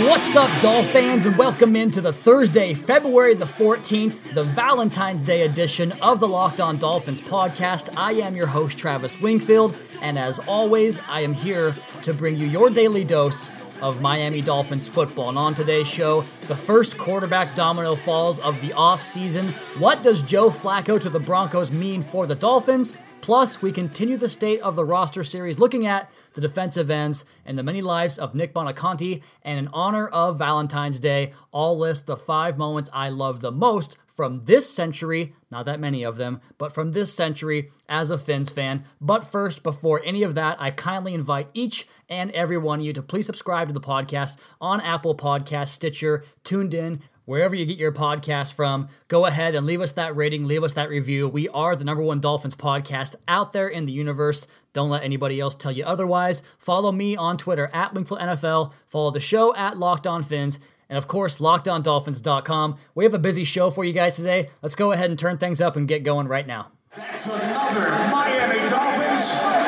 What's up, Doll fans, and welcome into the Thursday, February the 14th, the Valentine's Day edition of the Locked On Dolphins podcast. I am your host, Travis Wingfield, and as always, I am here to bring you your daily dose of Miami Dolphins football. And on today's show, the first quarterback domino falls of the offseason. What does Joe Flacco to the Broncos mean for the Dolphins? Plus, we continue the state of the roster series looking at the defensive ends and the many lives of Nick Buoniconti. And in honor of Valentine's Day, I'll list the five moments I love the most from this century, not that many of them, but from this century as a Fins fan. But first, before any of that, I kindly invite each and every one of you to please subscribe to the podcast on Apple Podcast, Stitcher, TuneIn, wherever you get your podcast from. Go ahead and leave us that rating, leave us that review. We are the number one Dolphins podcast out there in the universe. Don't let anybody else tell you otherwise. Follow me on Twitter at Wingfield NFL. Follow the show at Locked On Fins. And of course, lockedondolphins.com. We have a busy show for you guys today. Let's go ahead and turn things up and get going right now. That's another Miami Dolphins.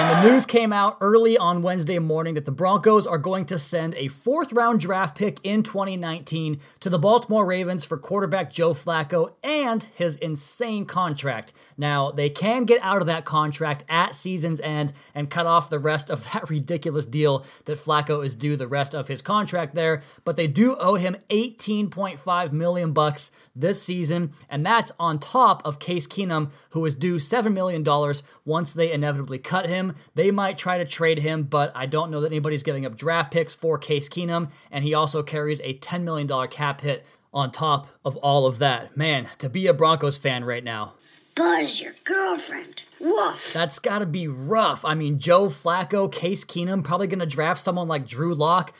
And the news came out early on Wednesday morning that the Broncos are going to send a fourth round draft pick in 2019 to the Baltimore Ravens for quarterback Joe Flacco and his insane contract. Now, they can get out of that contract at season's end and cut off the rest of that ridiculous deal that Flacco is due the rest of his contract there, but they do owe him 18.5 million bucks this season, and that's on top of Case Keenum, who is due $7 million once they inevitably cut him. They might try to trade him, but I don't know that anybody's giving up draft picks for Case Keenum, and he also carries a $10 million cap hit on top of all of that. Man, to be a Broncos fan right now, Buzz, your girlfriend. Woof. that's got to be rough. I mean, Joe Flacco, Case Keenum, probably to draft someone like Drew Lock.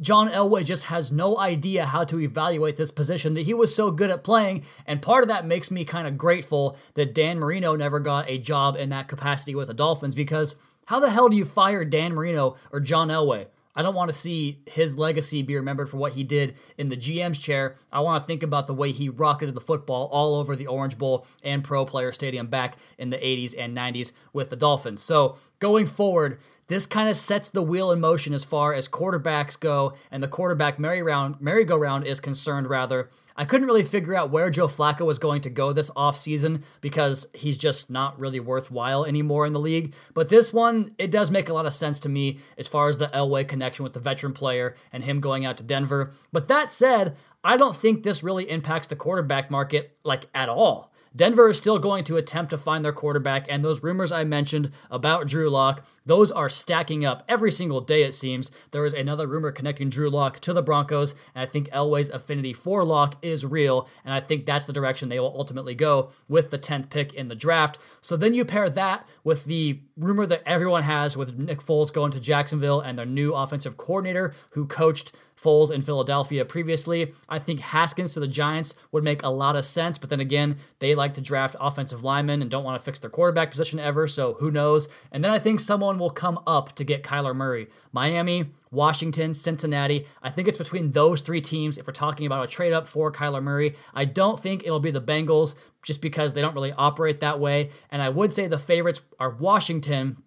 John Elway just has no idea how to evaluate this position that he was so good at playing. And part of that makes me kind of grateful that Dan Marino never got a job in that capacity with the Dolphins because how the hell do you fire Dan Marino or John Elway? I don't want to see his legacy be remembered for what he did in the GM's chair. I want to think about the way he rocketed the football all over the Orange Bowl and Pro Player Stadium back in the 80s and 90s with the Dolphins. So going forward, this kind of sets the wheel in motion as far as quarterbacks go and the quarterback merry-round, merry-go-round is concerned, rather. I couldn't really figure out where Joe Flacco was going to go this offseason because he's just not really worthwhile anymore in the league. But this one, it does make a lot of sense to me as far as the Elway connection with the veteran player and him going out to Denver. But that said, I don't think this really impacts the quarterback market like at all. Denver is still going to attempt to find their quarterback, and those rumors I mentioned about Drew Lock, those are stacking up every single day, it seems. There is another rumor connecting Drew Lock to the Broncos, and I think Elway's affinity for Lock is real, and I think that's the direction they will ultimately go with the 10th pick in the draft. So then you pair that with the rumor that everyone has with Nick Foles going to Jacksonville and their new offensive coordinator who coached Foles in Philadelphia previously. I think Haskins to the Giants would make a lot of sense, but then again, they like to draft offensive linemen and don't want to fix their quarterback position ever, so who knows? And then I think someone will come up to get Kyler Murray. Miami, Washington, Cincinnati. I think it's between those three teams if we're talking about a trade up for Kyler Murray. I don't think it'll be the Bengals just because they don't really operate that way. And I would say the favorites are Washington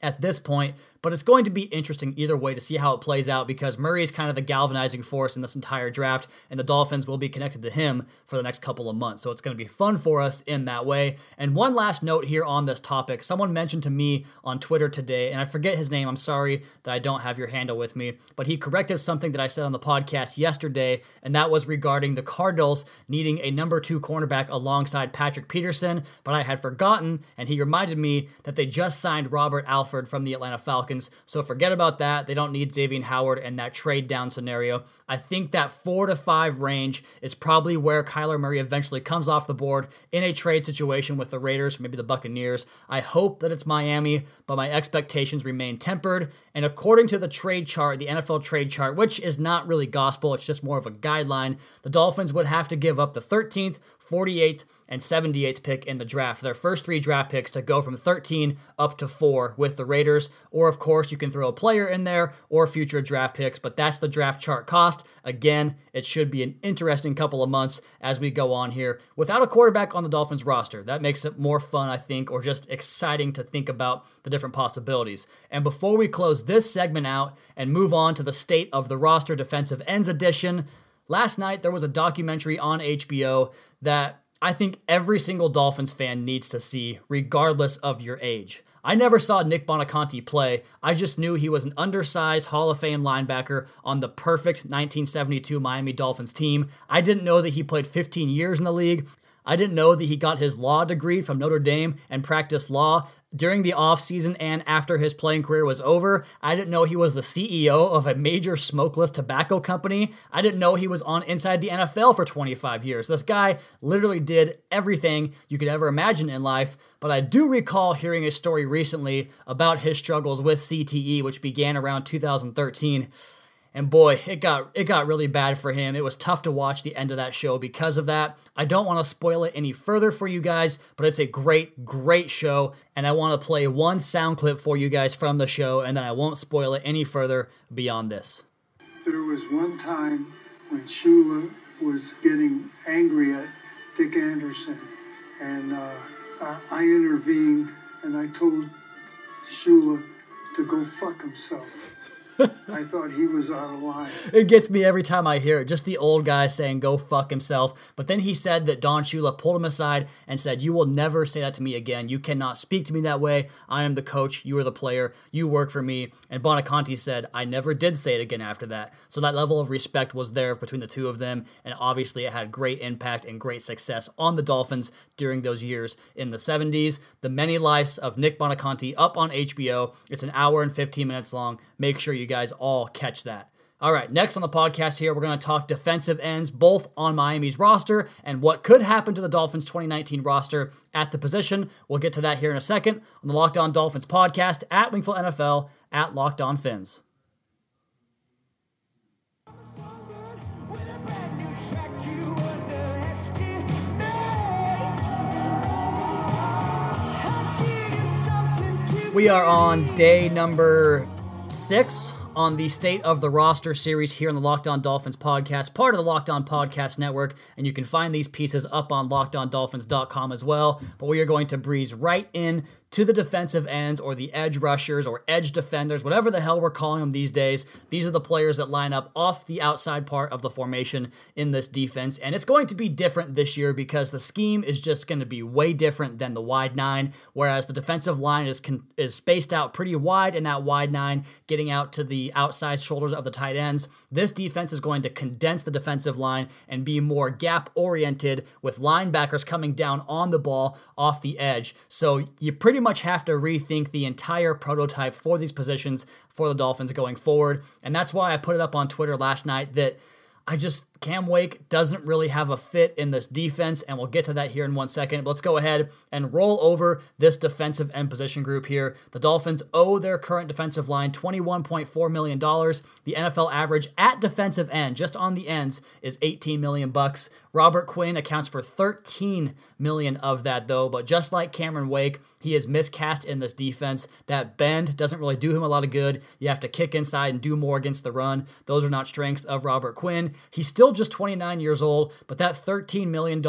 at this point, but it's going to be interesting either way to see how it plays out because Murray is kind of the galvanizing force in this entire draft, and the Dolphins will be connected to him for the next couple of months. So it's going to be fun for us in that way. And one last note here on this topic someone mentioned to me on Twitter today, and I forget his name. I'm sorry that I don't have your handle with me, but he corrected something that I said on the podcast yesterday, and that was regarding the Cardinals needing a number two cornerback alongside Patrick Peterson. But I had forgotten, and he reminded me that they just signed Robert Alford from the Atlanta Falcons. So forget about that. They don't need Xavier Howard and that trade down scenario. I think that four to five range is probably where Kyler Murray eventually comes off the board in a trade situation with the Raiders, maybe the Buccaneers. I hope that it's Miami, but my expectations remain tempered. And according to the trade chart, the NFL trade chart, which is not really gospel, it's just more of a guideline, the Dolphins would have to give up the 13th, 48th and 78th pick in the draft. Their first three draft picks to go from 13 up to 4 with the Raiders. Or, of course, you can throw a player in there or future draft picks, but that's the draft chart cost. Again, it should be an interesting couple of months as we go on here without a quarterback on the Dolphins roster. That makes it more fun, I think, or just exciting to think about the different possibilities. And before we close this segment out and move on to the state of the roster defensive ends edition, last night there was a documentary on HBO that I think every single Dolphins fan needs to see, regardless of your age. I never saw Nick Buoniconti play. I just knew he was an undersized Hall of Fame linebacker on the perfect 1972 Miami Dolphins team. I didn't know that he played 15 years in the league. I didn't know that he got his law degree from Notre Dame and practiced law during the offseason and after his playing career was over. I didn't know he was the CEO of a major smokeless tobacco company. I didn't know he was on inside the NFL for 25 years. This guy literally did everything you could ever imagine in life. But I do recall hearing a story recently about his struggles with CTE, which began around 2013 and boy, it got it got really bad for him. It was tough to watch the end of that show because of that. I don't want to spoil it any further for you guys, but it's a great great show and I want to play one sound clip for you guys from the show and then I won't spoil it any further beyond this. There was one time when Shula was getting angry at Dick Anderson and uh, I intervened and I told Shula to go fuck himself. I thought he was out of line. It gets me every time I hear it. Just the old guy saying, go fuck himself. But then he said that Don Shula pulled him aside and said, You will never say that to me again. You cannot speak to me that way. I am the coach. You are the player. You work for me. And Buoniconti said, I never did say it again after that. So that level of respect was there between the two of them. And obviously, it had great impact and great success on the Dolphins during those years in the 70s. The Many Lives of Nick Buoniconti up on HBO. It's an hour and 15 minutes long. Make sure you guys all catch that. All right, next on the podcast here, we're going to talk defensive ends, both on Miami's roster and what could happen to the Dolphins 2019 roster at the position. We'll get to that here in a second on the Locked On Dolphins podcast at Wingfield NFL at Locked On Fins. We are on day number six on the State of the Roster series here on the Locked On Dolphins podcast, part of the Locked On Podcast Network. And you can find these pieces up on lockedondolphins.com as well. But we are going to breeze right in to the defensive ends or the edge rushers or edge defenders, whatever the hell we're calling them these days. These are the players that line up off the outside part of the formation in this defense. And it's going to be different this year because the scheme is just going to be way different than the wide nine, whereas the defensive line is, con- is spaced out pretty wide in that wide nine, getting out to the outside shoulders of the tight ends. This defense is going to condense the defensive line and be more gap oriented with linebackers coming down on the ball off the edge. So you pretty much have to rethink the entire prototype for these positions for the Dolphins going forward. And that's why I put it up on Twitter last night that I just Cam Wake doesn't really have a fit in this defense, and we'll get to that here in one second. Let's go ahead and roll over this defensive end position group here. The Dolphins owe their current defensive line $21.4 million. The NFL average at defensive end, just on the ends, is 18 million bucks. Robert Quinn accounts for 13 million of that though, but just like Cameron Wake, he is miscast in this defense. That bend doesn't really do him a lot of good. You have to kick inside and do more against the run. Those are not strengths of Robert Quinn. He's still still just 29 years old, but that $13 million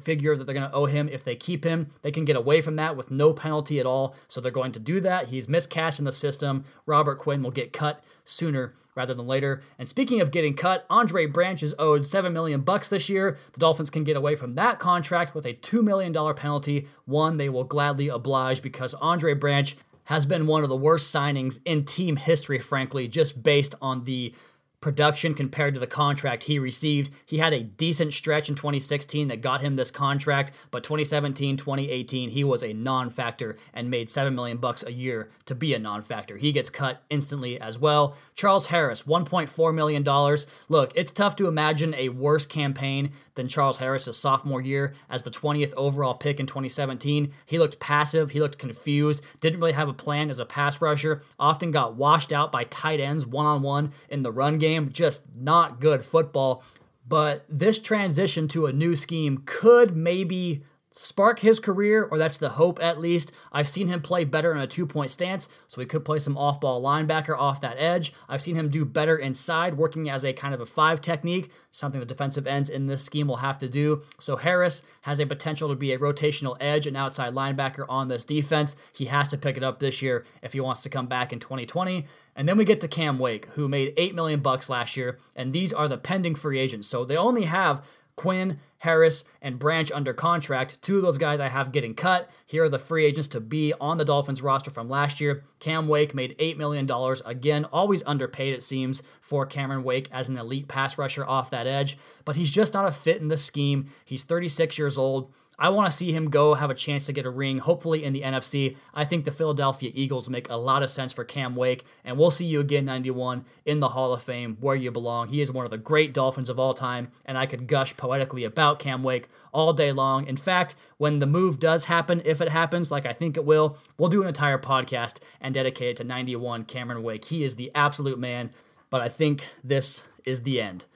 figure that they're going to owe him, if they keep him, they can get away from that with no penalty at all. So they're going to do that. He's miscast in the system. Robert Quinn will get cut sooner rather than later. And speaking of getting cut, Andre Branch is owed 7 million bucks this year. The Dolphins can get away from that contract with a 2 million dollar penalty, one they will gladly oblige because Andre Branch has been one of the worst signings in team history frankly, just based on the production compared to the contract he received. He had a decent stretch in 2016 that got him this contract, but 2017, 2018, he was a non-factor and made 7 million bucks a year to be a non-factor. He gets cut instantly as well. Charles Harris, 1.4 million dollars. Look, it's tough to imagine a worse campaign than Charles Harris's sophomore year as the 20th overall pick in 2017. He looked passive, he looked confused, didn't really have a plan as a pass rusher, often got washed out by tight ends one-on-one in the run game game, just not good football. but this transition to a new scheme could maybe spark his career, or that's the hope at least. I've seen him play better in a two point stance, so he could play some off ball linebacker off that edge. I've seen him do better inside, working as a kind of a five technique, something the defensive ends in this scheme will have to do. So Harris has a potential to be a rotational edge and outside linebacker on this defense. He has to pick it up this year if he wants to come back in 2020. And then we get to Cam Wake, who made 8 million bucks last year, and these are the pending free agents. So they only have Quinn, Harris, and Branch under contract. Two of those guys I have getting cut. Here are the free agents to be on the Dolphins roster from last year. Cam Wake made $8 million. Again, always underpaid, it seems, for Cameron Wake as an elite pass rusher off that edge, but he's just not a fit in the scheme. He's 36 years old. I want to see him go have a chance to get a ring, hopefully in the NFC. I think the Philadelphia Eagles make a lot of sense for Cam Wake, and we'll see you again, 91, in the Hall of Fame where you belong. He is one of the great Dolphins of all time, and I could gush poetically about Cam Wake all day long. In fact, when the move does happen, if it happens, like I think it will, we'll do an entire podcast and dedicate it to 91 Cameron Wake. He is the absolute man, but I think this is the end.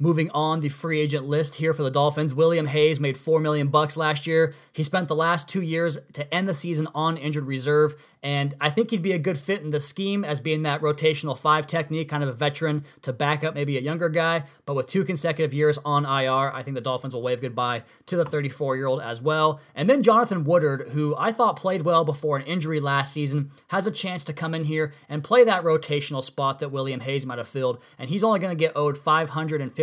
Moving on the free agent list here for the Dolphins, William Hayes made 4 million bucks last year. He spent the last 2 years to end the season on injured reserve and I think he'd be a good fit in the scheme as being that rotational 5 technique, kind of a veteran to back up maybe a younger guy, but with two consecutive years on IR, I think the Dolphins will wave goodbye to the 34-year-old as well. And then Jonathan Woodard, who I thought played well before an injury last season, has a chance to come in here and play that rotational spot that William Hayes might have filled, and he's only going to get owed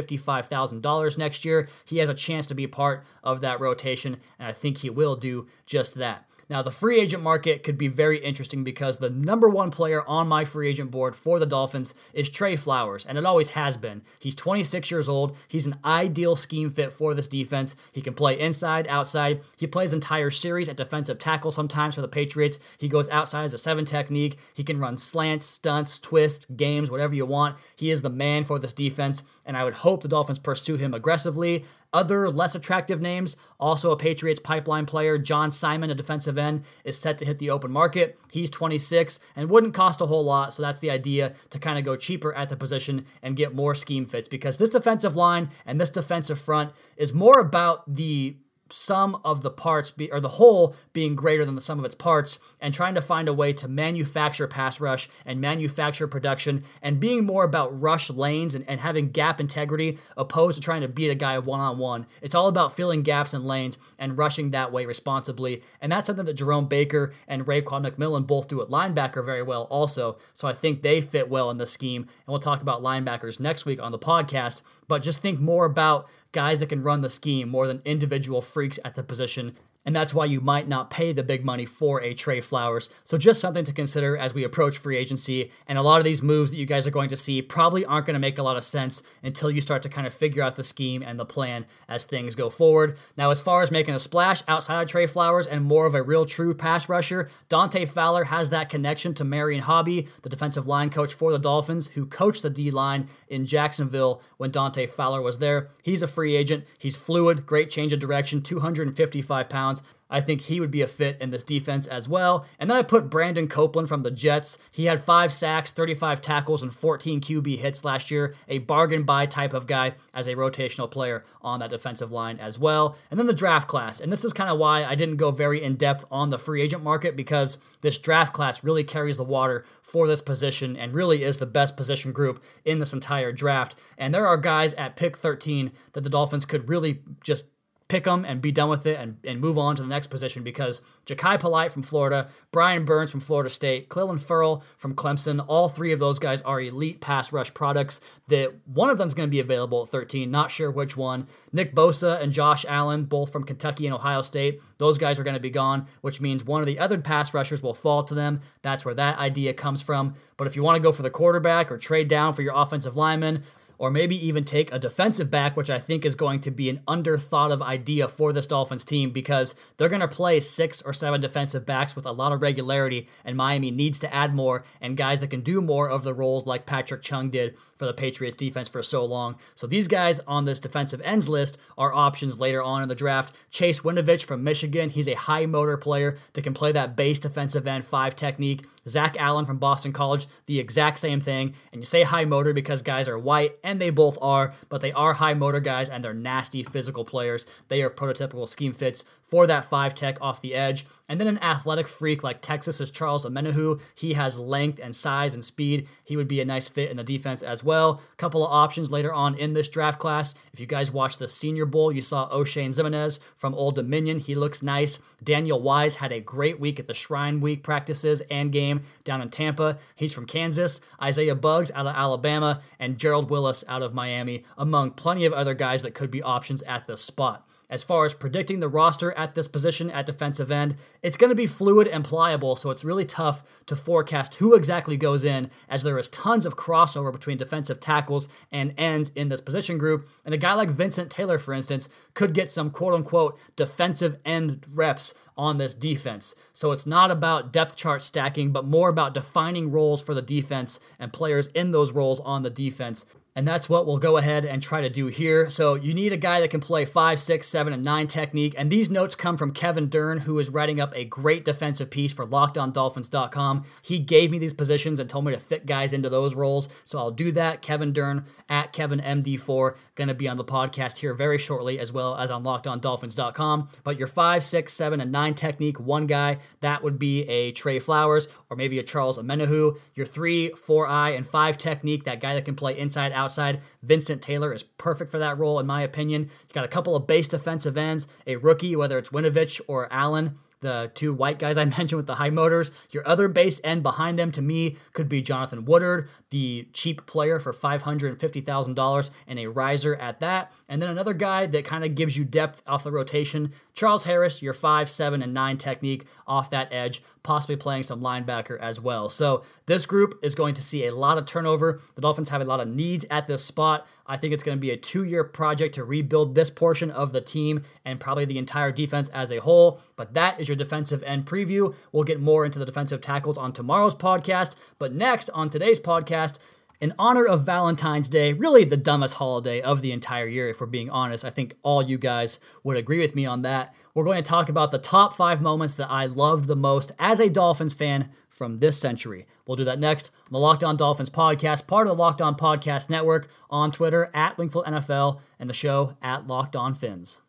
$555,000 next year. He has a chance to be part of that rotation, and I think he will do just that. Now, the free agent market could be very interesting because the number one player on my free agent board for the Dolphins is Trey Flowers, and it always has been. He's 26 years old. He's an ideal scheme fit for this defense. He can play inside, outside. He plays entire series at defensive tackle sometimes for the Patriots. He goes outside as a seven technique. He can run slants, stunts, twists, games, whatever you want. He is the man for this defense, and I would hope the Dolphins pursue him aggressively. Other less attractive names, also a Patriots pipeline player, John Simon, a defensive end, is set to hit the open market. He's 26 and wouldn't cost a whole lot, so that's the idea to kind of go cheaper at the position and get more scheme fits because this defensive line and this defensive front is more about the sum of the parts be, or the whole being greater than the sum of its parts and trying to find a way to manufacture pass rush and manufacture production and being more about rush lanes and, and having gap integrity opposed to trying to beat a guy one-on-one. It's all about filling gaps and lanes and rushing that way responsibly. And that's something that jerome baker and raekwon mcmillan both do at linebacker very well also. So i think they fit well in the scheme. And we'll talk about linebackers next week on the podcast but just think more about guys that can run the scheme more than individual freaks at the position and that's why you might not pay the big money for a Trey Flowers. So just something to consider as we approach free agency. And a lot of these moves that you guys are going to see probably aren't going to make a lot of sense until you start to kind of figure out the scheme and the plan as things go forward. Now, as far as making a splash outside of Trey Flowers and more of a real true pass rusher, Dante Fowler has that connection to Marion Hobby, the defensive line coach for the Dolphins, who coached the D line in Jacksonville when Dante Fowler was there. He's a free agent. He's fluid, great change of direction, 255 pounds. I think he would be a fit in this defense as well. And then I put Brandon Copeland from the Jets. He had five sacks, 35 tackles, and 14 QB hits last year. A bargain buy type of guy as a rotational player on that defensive line as well. And then the draft class. And this is kind of why I didn't go very in depth on the free agent market because this draft class really carries the water for this position and really is the best position group in this entire draft. And there are guys at pick 13 that the Dolphins could really just pick them and be done with it and, and move on to the next position because Jachai Polite from Florida, Brian Burns from Florida State, Clelin Ferrell from Clemson, all three of those guys are elite pass rush products that one of them is going to be available at 13, not sure which one. Nick Bosa and Josh Allen, both from Kentucky and Ohio State, those guys are going to be gone, which means one of the other pass rushers will fall to them. That's where that idea comes from. But if you want to go for the quarterback or trade down for your offensive lineman or maybe even take a defensive back, which I think is going to be an underthought of idea for this Dolphins team because they're going to play six or seven defensive backs with a lot of regularity, and Miami needs to add more and guys that can do more of the roles like Patrick Chung did for the Patriots defense for so long. So these guys on this defensive ends list are options later on in the draft. Chase Winovich from Michigan, he's a high motor player that can play that base defensive end five technique. Zach Allen from Boston College, the exact same thing. And you say high motor because guys are white, and they both are, but they are high motor guys and they're nasty physical players. They are prototypical scheme fits for that five tech off the edge. And then an athletic freak like Texas's Charles Omenihu. He has length and size and speed. He would be a nice fit in the defense as well. A couple of options later on in this draft class. If you guys watched the Senior Bowl, you saw Oshane Ximines from Old Dominion. He looks nice. Daniel Wise had a great week at the Shrine Week practices and game down in Tampa. He's from Kansas. Isaiah Buggs out of Alabama. And Gerald Willis out of Miami, among plenty of other guys that could be options at this spot. As far as predicting the roster at this position at defensive end, it's going to be fluid and pliable, so it's really tough to forecast who exactly goes in, as there is tons of crossover between defensive tackles and ends in this position group. And a guy like Vincent Taylor, for instance, could get some quote unquote defensive end reps on this defense. So it's not about depth chart stacking, but more about defining roles for the defense and players in those roles on the defense. And that's what we'll go ahead and try to do here. So you need a guy that can play five, six, seven, and nine technique. And these notes come from Kevin Dern, who is writing up a great defensive piece for LockedOnDolphins.com. He gave me these positions and told me to fit guys into those roles. So I'll do that. Kevin Dern at KevinMD4 going to be on the podcast here very shortly, as well as on LockedOnDolphins.com. But your five, six, seven, and nine technique, one guy that would be a Trey Flowers or maybe a Charles Omenihu. Your three, four, I, and five technique, that guy that can play inside outside. Vincent Taylor is perfect for that role, in my opinion. You got a couple of base defensive ends, a rookie, whether it's Winovich or Allen the two white guys I mentioned with the high motors. Your other base end behind them to me could be Jonathan Woodard, the cheap player for $550,000 and a riser at that. And then another guy that kind of gives you depth off the rotation, Charles Harris, your 5, 7, and 9 technique off that edge, possibly playing some linebacker as well. So this group is going to see a lot of turnover. The Dolphins have a lot of needs at this spot. I think it's going to be a two year project to rebuild this portion of the team and probably the entire defense as a whole. But that is your defensive end preview. We'll get more into the defensive tackles on tomorrow's podcast. But next, on today's podcast, in honor of Valentine's Day, really the dumbest holiday of the entire year, if we're being honest. I think all you guys would agree with me on that. We're going to talk about the top five moments that I loved the most as a Dolphins fan from this century. We'll do that next on the Locked On Dolphins podcast, part of the Locked On Podcast Network, on Twitter at Wingfield NFL, and the show at Locked On Fins.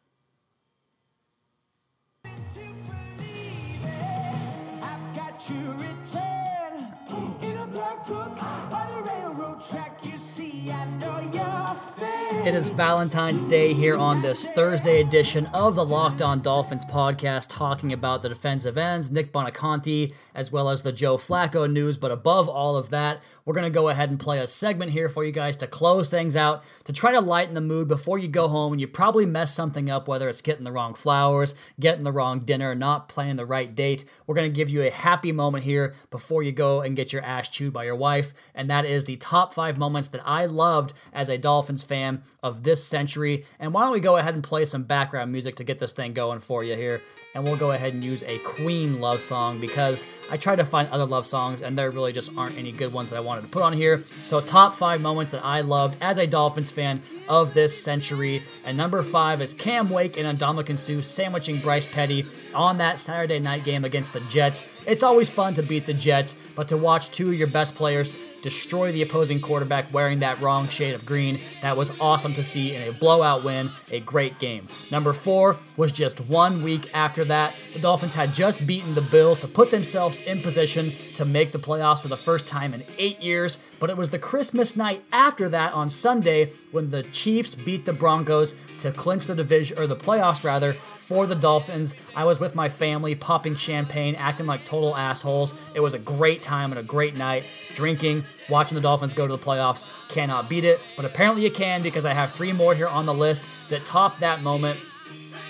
It is Valentine's Day here on this Thursday edition of the Locked On Dolphins podcast, talking about the defensive ends, Nick Buoniconti, as well as the Joe Flacco news. But above all of that, we're going to go ahead and play a segment here for you guys to close things out, to try to lighten the mood before you go home and you probably mess something up, whether it's getting the wrong flowers, getting the wrong dinner, not planning the right date. We're going to give you a happy moment here before you go and get your ass chewed by your wife. And that is the top five moments that I loved as a Dolphins fan of this century. And why don't we go ahead and play some background music to get this thing going for you here? And we'll go ahead and use a Queen love song because I tried to find other love songs and there really just aren't any good ones that I wanted to put on here. So, top five moments that I loved as a Dolphins fan of this century. And number five is Cam Wake and Ndamukong Suh sandwiching Bryce Petty on that Saturday night game against the Jets. It's always fun to beat the Jets, but to watch two of your best players destroy the opposing quarterback wearing that wrong shade of green. That was awesome to see in a blowout win, a great game. Number four was just one week after that. The Dolphins had just beaten the Bills to put themselves in position to make the playoffs for the first time in eight years, but it was the Christmas night after that on Sunday when the Chiefs beat the Broncos to clinch the division, or the playoffs rather, for the Dolphins. I was with my family, popping champagne, acting like total assholes. It was a great time and a great night, drinking, watching the Dolphins go to the playoffs. Cannot beat it, but apparently you can because I have three more here on the list that top that moment.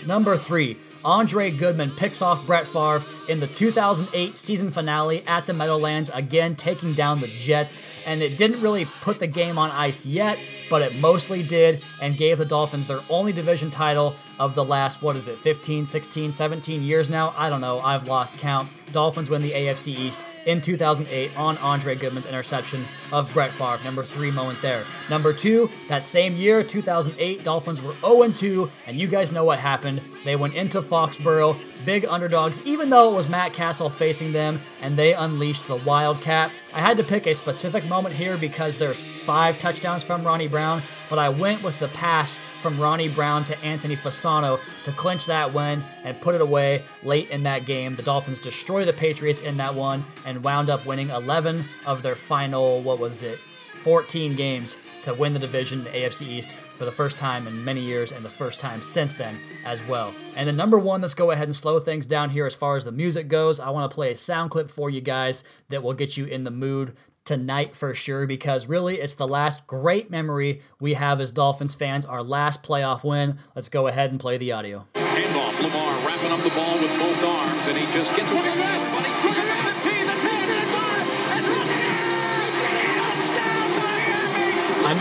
Number three, Andre Goodman picks off Brett Favre in the 2008 season finale at the Meadowlands, again taking down the Jets. And it didn't really put the game on ice yet, but it mostly did and gave the Dolphins their only division title of the last, what is it, 15, 16, 17 years now? I don't know. I've lost count. Dolphins win the AFC East in 2008 on Andre Goodman's interception of Brett Favre. Number three moment there. Number two, that same year, 2008, Dolphins were 0 2, and you guys know what happened. They went into Foxborough, big underdogs, even though it was Matt Cassel facing them, and they unleashed the Wildcat. I had to pick a specific moment here because there's five touchdowns from Ronnie Brown, but I went with the pass from Ronnie Brown to Anthony Fasano to clinch that win and put it away late in that game. The Dolphins destroy the Patriots in that one and wound up winning 11 of their final, what was it, 14 games to win the division, the AFC East, for the first time in many years and the first time since then as well. And the number one, let's go ahead and slow things down here as far as the music goes. I want to play a sound clip for you guys that will get you in the mood tonight for sure because really it's the last great memory we have as Dolphins fans, our last playoff win. Let's go ahead and play the audio. Handoff, Lamar wrapping up the ball with both arms, and he just gets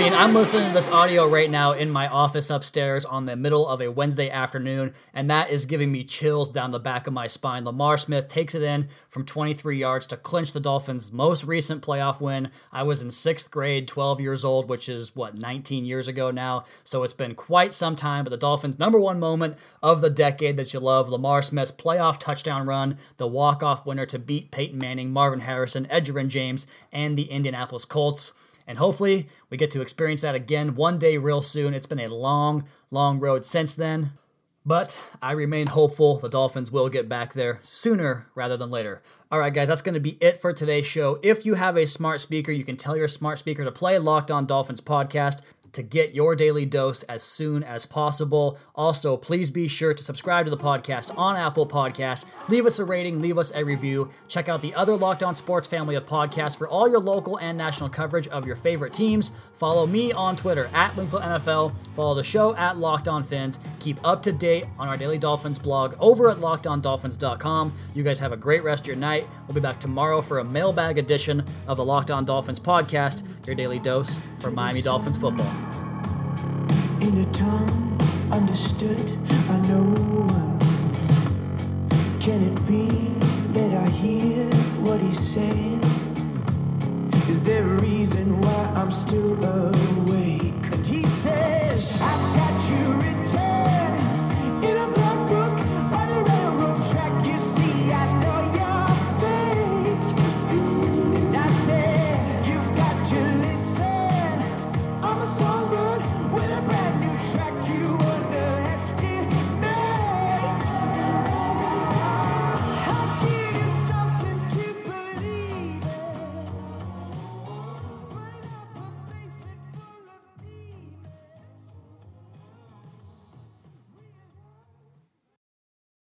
mean, I'm listening to this audio right now in my office upstairs on the middle of a Wednesday afternoon, and that is giving me chills down the back of my spine. Lamar Smith takes it in from 23 yards to clinch the Dolphins' most recent playoff win. I was in sixth grade, 12 years old, which is what, 19 years ago now. So it's been quite some time, but the Dolphins' number one moment of the decade that you love Lamar Smith's playoff touchdown run, the walk off winner to beat Peyton Manning, Marvin Harrison, Edgerrin James, and the Indianapolis Colts. And hopefully, we get to experience that again one day, real soon. It's been a long, long road since then. But I remain hopeful the Dolphins will get back there sooner rather than later. All right, guys, that's going to be it for today's show. If you have a smart speaker, you can tell your smart speaker to play Locked On Dolphins podcast to get your daily dose as soon as possible. Also, please be sure to subscribe to the podcast on Apple Podcasts. Leave us a rating, leave us a review. Check out the other Locked On Sports family of podcasts for all your local and national coverage of your favorite teams. Follow me on Twitter at Wingfield NFL. Follow the show at Locked On Fins. Keep up to date on our Daily Dolphins blog over at lockedondolphins.com. You guys have a great rest of your night. We'll be back tomorrow for a mailbag edition of the Locked On Dolphins podcast, your daily dose for Miami Dolphins football. In a tongue understood by no one. Can it be?